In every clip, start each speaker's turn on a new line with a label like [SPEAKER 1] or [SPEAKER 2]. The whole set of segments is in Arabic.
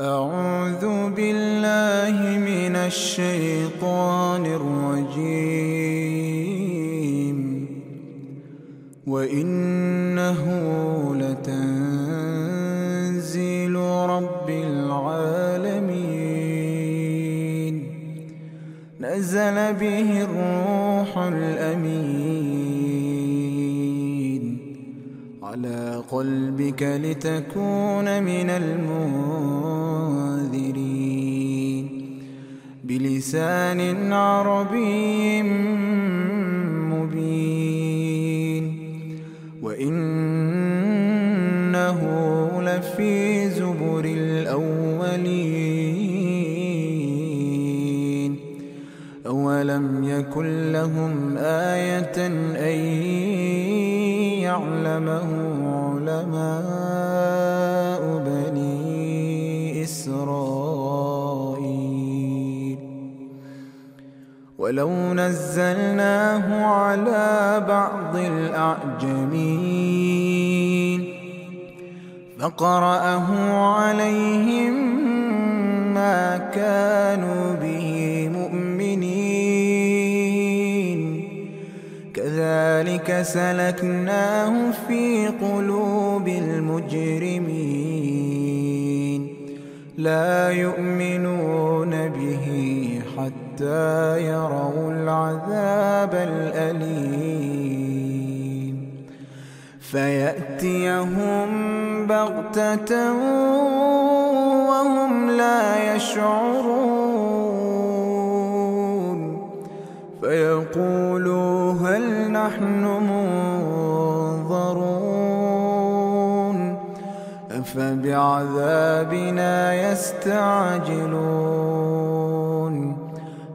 [SPEAKER 1] أعوذ بالله من الشيطان الرجيم. وإنه لتنزيل رب العالمين. نزل به الروح الأمين. على قلبك لتكون من المنذرين. بلسان عربي مبين. وإنه لفي زبر الأولين. أولم يكن لهم آية أن يعلمه ولو نزلناه على بعض الأعجمين فقرأه عليهم ما كانوا به مؤمنين. كذلك سلكناه في قلوب المجرمين. لا يؤمنون به حتى يروا العذاب الأليم. فيأتيهم بغتة وهم لا يشعرون. فيقولوا هل نحن منظرون. أفبعذابنا يستعجلون.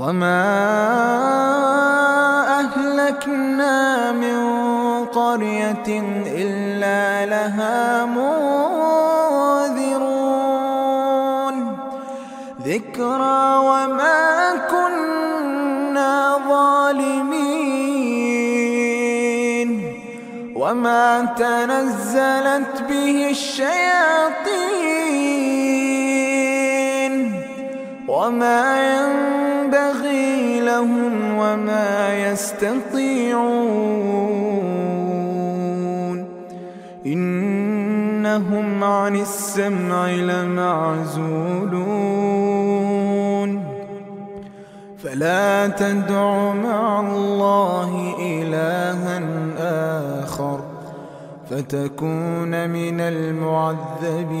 [SPEAKER 1] وما أهلكنا من قرية إلا لها منذرون ذكرى وما كنا ظالمين وما تنزلت به الشياطين وما وما يستطيعون. إنهم عن السمع لمعزولون. فلا تدع مع الله إلها آخر فتكون من المعذبين.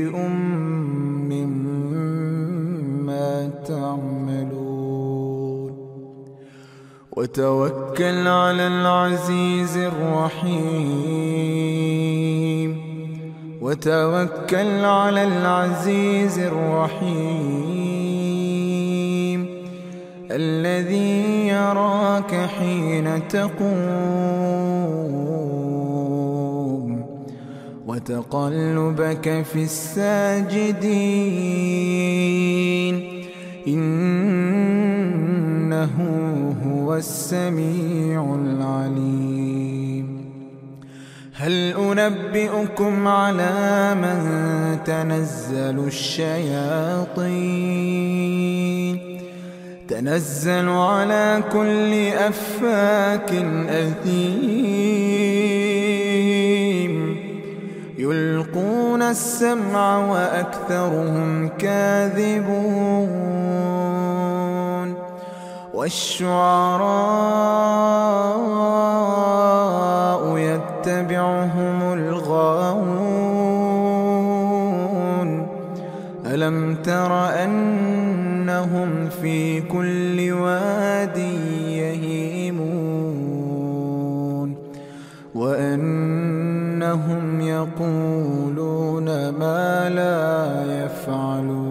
[SPEAKER 1] وتوكل على العزيز الرحيم. وتوكل على العزيز الرحيم. الذي يراك حين تقوم. وتقلبك في الساجدين. هو السميع العليم. هل أنبئكم على من تنزل الشياطين؟ تنزل على كل أفاك أثيم. يلقون السمع وأكثرهم كاذبون. والشعراء يتبعهم الغاوون. ألم تر أنهم في كل واد يهيمون؟ وأنهم يقولون ما لا يفعلون.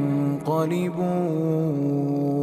[SPEAKER 1] ينقلبون.